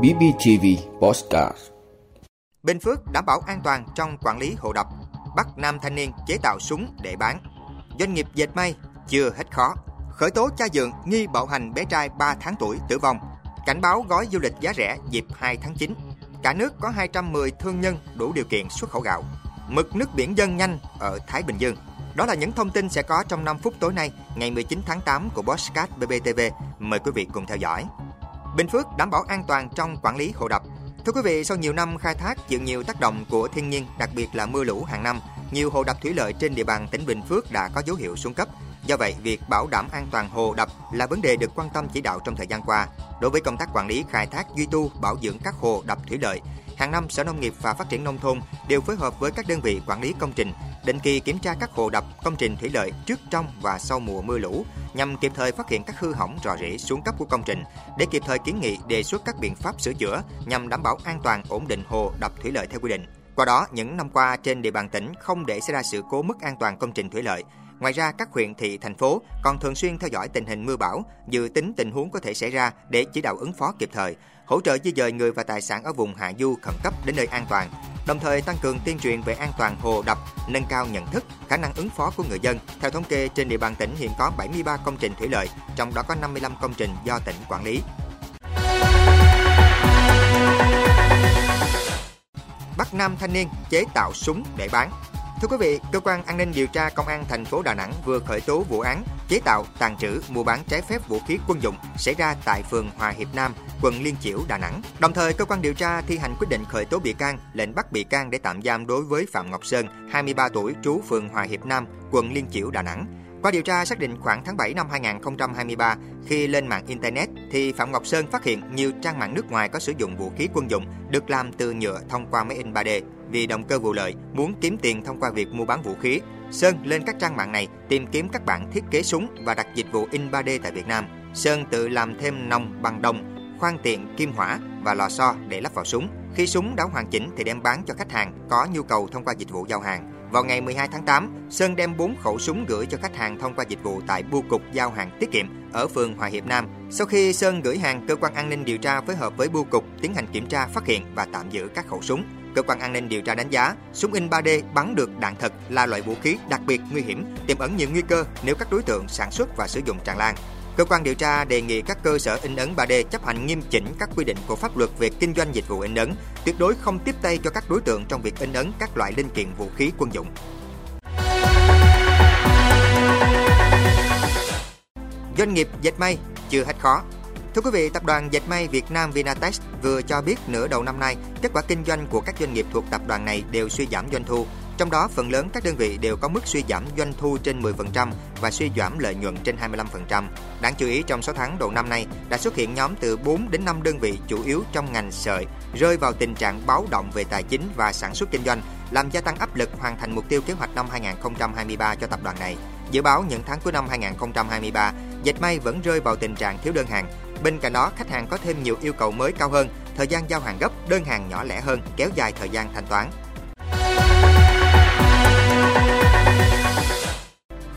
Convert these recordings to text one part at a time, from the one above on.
BBTV Postcard Bình Phước đảm bảo an toàn trong quản lý hồ đập, bắt nam thanh niên chế tạo súng để bán. Doanh nghiệp dệt may chưa hết khó. Khởi tố cha dượng nghi bạo hành bé trai 3 tháng tuổi tử vong. Cảnh báo gói du lịch giá rẻ dịp 2 tháng 9. Cả nước có 210 thương nhân đủ điều kiện xuất khẩu gạo. Mực nước biển dâng nhanh ở Thái Bình Dương. Đó là những thông tin sẽ có trong 5 phút tối nay, ngày 19 tháng 8 của Bosscat BBTV. Mời quý vị cùng theo dõi. Bình Phước đảm bảo an toàn trong quản lý hồ đập. Thưa quý vị, sau nhiều năm khai thác chịu nhiều tác động của thiên nhiên, đặc biệt là mưa lũ hàng năm, nhiều hồ đập thủy lợi trên địa bàn tỉnh Bình Phước đã có dấu hiệu xuống cấp. Do vậy, việc bảo đảm an toàn hồ đập là vấn đề được quan tâm chỉ đạo trong thời gian qua. Đối với công tác quản lý, khai thác, duy tu, bảo dưỡng các hồ đập thủy lợi, hàng năm Sở Nông nghiệp và Phát triển nông thôn đều phối hợp với các đơn vị quản lý công trình định kỳ kiểm tra các hồ đập, công trình thủy lợi trước, trong và sau mùa mưa lũ nhằm kịp thời phát hiện các hư hỏng rò rỉ xuống cấp của công trình để kịp thời kiến nghị đề xuất các biện pháp sửa chữa nhằm đảm bảo an toàn ổn định hồ đập thủy lợi theo quy định. Qua đó, những năm qua trên địa bàn tỉnh không để xảy ra sự cố mất an toàn công trình thủy lợi. Ngoài ra, các huyện thị, thành phố còn thường xuyên theo dõi tình hình mưa bão, dự tính tình huống có thể xảy ra để chỉ đạo ứng phó kịp thời, hỗ trợ di dời người và tài sản ở vùng hạ du khẩn cấp đến nơi an toàn, đồng thời tăng cường tuyên truyền về an toàn hồ đập, nâng cao nhận thức, khả năng ứng phó của người dân. Theo thống kê, trên địa bàn tỉnh hiện có 73 công trình thủy lợi, trong đó có 55 công trình do tỉnh quản lý. Bắt nam thanh niên chế tạo súng để bán. Thưa quý vị, cơ quan an ninh điều tra công an thành phố Đà Nẵng vừa khởi tố vụ án chế tạo, tàn trữ, mua bán trái phép vũ khí quân dụng xảy ra tại phường Hòa Hiệp Nam, quận Liên Chiểu, Đà Nẵng. Đồng thời, cơ quan điều tra thi hành quyết định khởi tố bị can, lệnh bắt bị can để tạm giam đối với Phạm Ngọc Sơn, 23 tuổi, trú phường Hòa Hiệp Nam, quận Liên Chiểu, Đà Nẵng. Qua điều tra xác định khoảng tháng 7 năm 2023, khi lên mạng Internet thì Phạm Ngọc Sơn phát hiện nhiều trang mạng nước ngoài có sử dụng vũ khí quân dụng được làm từ nhựa thông qua máy in 3D. Vì động cơ vụ lợi, muốn kiếm tiền thông qua việc mua bán vũ khí, Sơn lên các trang mạng này tìm kiếm các bản thiết kế súng và đặt dịch vụ in 3D tại Việt Nam. Sơn tự làm thêm nòng bằng đồng, khoan tiện, kim hỏa và lò xo để lắp vào súng. Khi súng đã hoàn chỉnh thì đem bán cho khách hàng có nhu cầu thông qua dịch vụ giao hàng. Vào ngày 12 tháng 8, Sơn đem 4 khẩu súng gửi cho khách hàng thông qua dịch vụ tại bưu cục giao hàng tiết kiệm ở phường Hòa Hiệp Nam. Sau khi Sơn gửi hàng, cơ quan an ninh điều tra phối hợp với bưu cục tiến hành kiểm tra phát hiện và tạm giữ các khẩu súng. Cơ quan an ninh điều tra đánh giá, súng in 3D bắn được đạn thật là loại vũ khí đặc biệt nguy hiểm, tiềm ẩn nhiều nguy cơ nếu các đối tượng sản xuất và sử dụng tràn lan. Cơ quan điều tra đề nghị các cơ sở in ấn 3D chấp hành nghiêm chỉnh các quy định của pháp luật về kinh doanh dịch vụ in ấn, tuyệt đối không tiếp tay cho các đối tượng trong việc in ấn các loại linh kiện vũ khí quân dụng. Doanh nghiệp dệt may chưa hết khó. Thưa quý vị, tập đoàn dệt may Việt Nam Vinatex vừa cho biết nửa đầu năm nay, kết quả kinh doanh của các doanh nghiệp thuộc tập đoàn này đều suy giảm doanh thu. Trong đó, phần lớn các đơn vị đều có mức suy giảm doanh thu trên 10% và suy giảm lợi nhuận trên 25%. Đáng chú ý trong 6 tháng đầu năm nay đã xuất hiện nhóm từ 4 đến 5 đơn vị chủ yếu trong ngành sợi rơi vào tình trạng báo động về tài chính và sản xuất kinh doanh, làm gia tăng áp lực hoàn thành mục tiêu kế hoạch năm 2023 cho tập đoàn này. Dự báo những tháng cuối năm 2023, dệt may vẫn rơi vào tình trạng thiếu đơn hàng. Bên cạnh đó, khách hàng có thêm nhiều yêu cầu mới cao hơn, thời gian giao hàng gấp, đơn hàng nhỏ lẻ hơn, kéo dài thời gian thanh toán.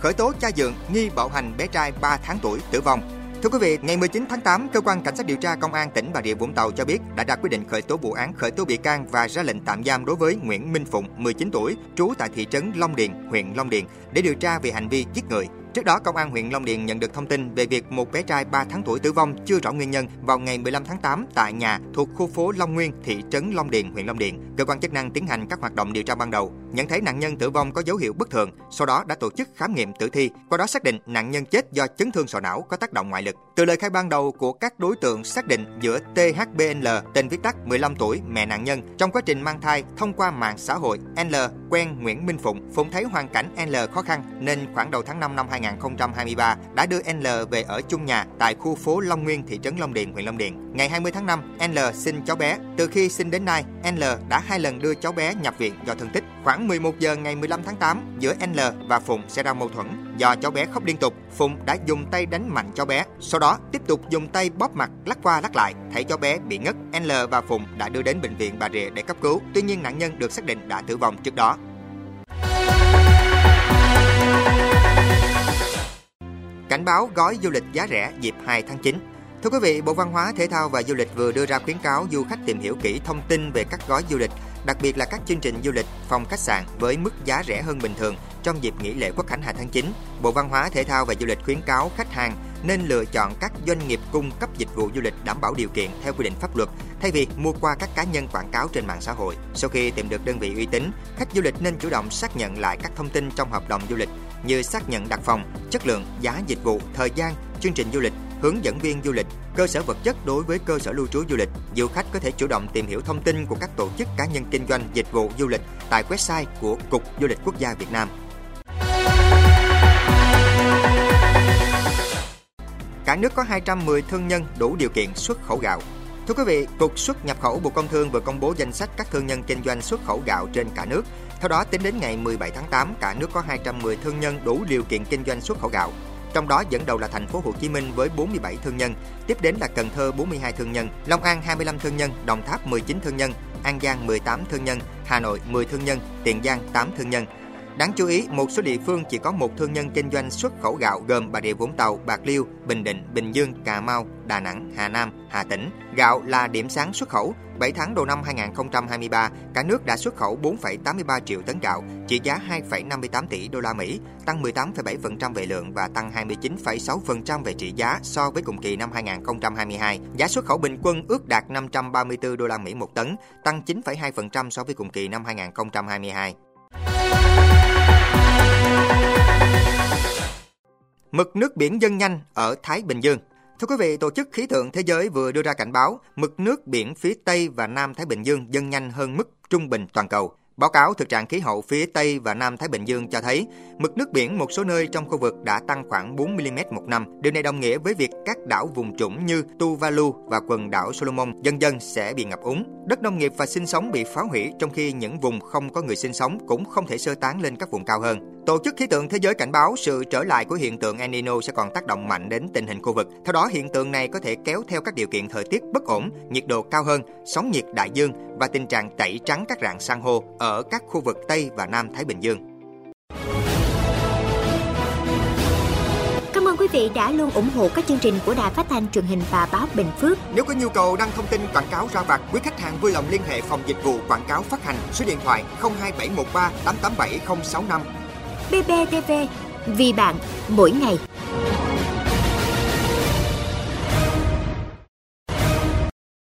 Khởi tố cha dượng nghi bạo hành bé trai 3 tháng tuổi tử vong. Thưa quý vị, ngày 19 tháng 8, cơ quan cảnh sát điều tra công an tỉnh Bà Rịa Vũng Tàu cho biết đã ra quyết định khởi tố vụ án khởi tố bị can và ra lệnh tạm giam đối với Nguyễn Minh Phụng, 19 tuổi, trú tại thị trấn Long Điền, huyện Long Điền để điều tra về hành vi giết người. Trước đó, Công an huyện Long Điền nhận được thông tin về việc một bé trai 3 tháng tuổi tử vong chưa rõ nguyên nhân vào ngày 15 tháng 8 tại nhà thuộc khu phố Long Nguyên, thị trấn Long Điền, huyện Long Điền. Cơ quan chức năng tiến hành các hoạt động điều tra ban đầu, nhận thấy nạn nhân tử vong có dấu hiệu bất thường, sau đó đã tổ chức khám nghiệm tử thi, qua đó xác định nạn nhân chết do chấn thương sọ não có tác động ngoại lực. Từ lời khai ban đầu của các đối tượng xác định giữa thbnl tên viết tắt 15 tuổi, mẹ nạn nhân, trong quá trình mang thai thông qua mạng xã hội, L quen Nguyễn Minh Phụng, Phụng thấy hoàn cảnh L khó khăn nên khoảng đầu tháng 5 năm 2023 đã đưa L về ở chung nhà tại khu phố Long Nguyên, thị trấn Long Điền, huyện Long Điền. Ngày 20 tháng 5, L sinh cháu bé. Từ khi sinh đến nay, L đã hai lần đưa cháu bé nhập viện do thương tích. Khoảng 11 giờ ngày 15 tháng 8, giữa N và Phụng xảy ra mâu thuẫn. Do cháu bé khóc liên tục, Phụng đã dùng tay đánh mạnh cháu bé. Sau đó, tiếp tục dùng tay bóp mặt lắc qua lắc lại. Thấy cháu bé bị ngất, N và Phụng đã đưa đến bệnh viện Bà Rịa để cấp cứu. Tuy nhiên nạn nhân được xác định đã tử vong trước đó. Cảnh báo gói du lịch giá rẻ dịp 2 tháng 9 Thưa quý vị, Bộ Văn hóa, Thể thao và Du lịch vừa đưa ra khuyến cáo du khách tìm hiểu kỹ thông tin về các gói du lịch, đặc biệt là các chương trình du lịch, phòng khách sạn với mức giá rẻ hơn bình thường trong dịp nghỉ lễ Quốc khánh 2 tháng 9. Bộ Văn hóa, Thể thao và Du lịch khuyến cáo khách hàng nên lựa chọn các doanh nghiệp cung cấp dịch vụ du lịch đảm bảo điều kiện theo quy định pháp luật thay vì mua qua các cá nhân quảng cáo trên mạng xã hội. Sau khi tìm được đơn vị uy tín, khách du lịch nên chủ động xác nhận lại các thông tin trong hợp đồng du lịch như xác nhận đặt phòng, chất lượng, giá dịch vụ, thời gian, chương trình du lịch, hướng dẫn viên du lịch, cơ sở vật chất đối với cơ sở lưu trú du lịch. Du khách có thể chủ động tìm hiểu thông tin của các tổ chức cá nhân kinh doanh dịch vụ du lịch tại website của Cục Du lịch Quốc gia Việt Nam. Cả nước có 210 thương nhân đủ điều kiện xuất khẩu gạo. Thưa quý vị, Cục xuất nhập khẩu Bộ Công Thương vừa công bố danh sách các thương nhân kinh doanh xuất khẩu gạo trên cả nước. Theo đó, tính đến ngày 17 tháng 8, cả nước có 210 thương nhân đủ điều kiện kinh doanh xuất khẩu gạo. Trong đó dẫn đầu là thành phố Hồ Chí Minh với 47 thương nhân, tiếp đến là Cần Thơ 42 thương nhân, Long An 25 thương nhân, Đồng Tháp 19 thương nhân, An Giang 18 thương nhân, Hà Nội 10 thương nhân, Tiền Giang 8 thương nhân. Đáng chú ý, một số địa phương chỉ có một thương nhân kinh doanh xuất khẩu gạo gồm Bà Rịa Vũng Tàu, Bạc Liêu, Bình Định, Bình Dương, Cà Mau, Đà Nẵng, Hà Nam, Hà Tĩnh. Gạo là điểm sáng xuất khẩu. 7 tháng đầu năm 2023, cả nước đã xuất khẩu 4,83 triệu tấn gạo, trị giá 2,58 tỷ đô la Mỹ, tăng 18,7% về lượng và tăng 29,6% về trị giá so với cùng kỳ năm 2022. Giá xuất khẩu bình quân ước đạt 534 đô la Mỹ một tấn, tăng 9,2% so với cùng kỳ năm 2022. Mực nước biển dâng nhanh ở Thái Bình Dương. Thưa quý vị, Tổ chức Khí tượng Thế giới vừa đưa ra cảnh báo mực nước biển phía Tây và Nam Thái Bình Dương dâng nhanh hơn mức trung bình toàn cầu. Báo cáo thực trạng khí hậu phía Tây và Nam Thái Bình Dương cho thấy mực nước biển một số nơi trong khu vực đã tăng khoảng 4 mm một năm. Điều này đồng nghĩa với việc các đảo vùng trũng như Tuvalu và quần đảo Solomon dần dần sẽ bị ngập úng. Đất nông nghiệp và sinh sống bị phá hủy trong khi những vùng không có người sinh sống cũng không thể sơ tán lên các vùng cao hơn. Tổ chức Khí tượng Thế giới cảnh báo sự trở lại của hiện tượng El Nino sẽ còn tác động mạnh đến tình hình khu vực. Theo đó, hiện tượng này có thể kéo theo các điều kiện thời tiết bất ổn, nhiệt độ cao hơn, sóng nhiệt đại dương và tình trạng tẩy trắng các rạn san hô ở các khu vực Tây và Nam Thái Bình Dương. Cảm ơn quý vị đã luôn ủng hộ các chương trình của Đài Phát thanh truyền hình và báo Bình Phước. Nếu có nhu cầu đăng thông tin quảng cáo ra vặt, quý khách hàng vui lòng liên hệ phòng dịch vụ quảng cáo phát hành số điện thoại 02713 887065. BBTV, vì bạn, mỗi ngày.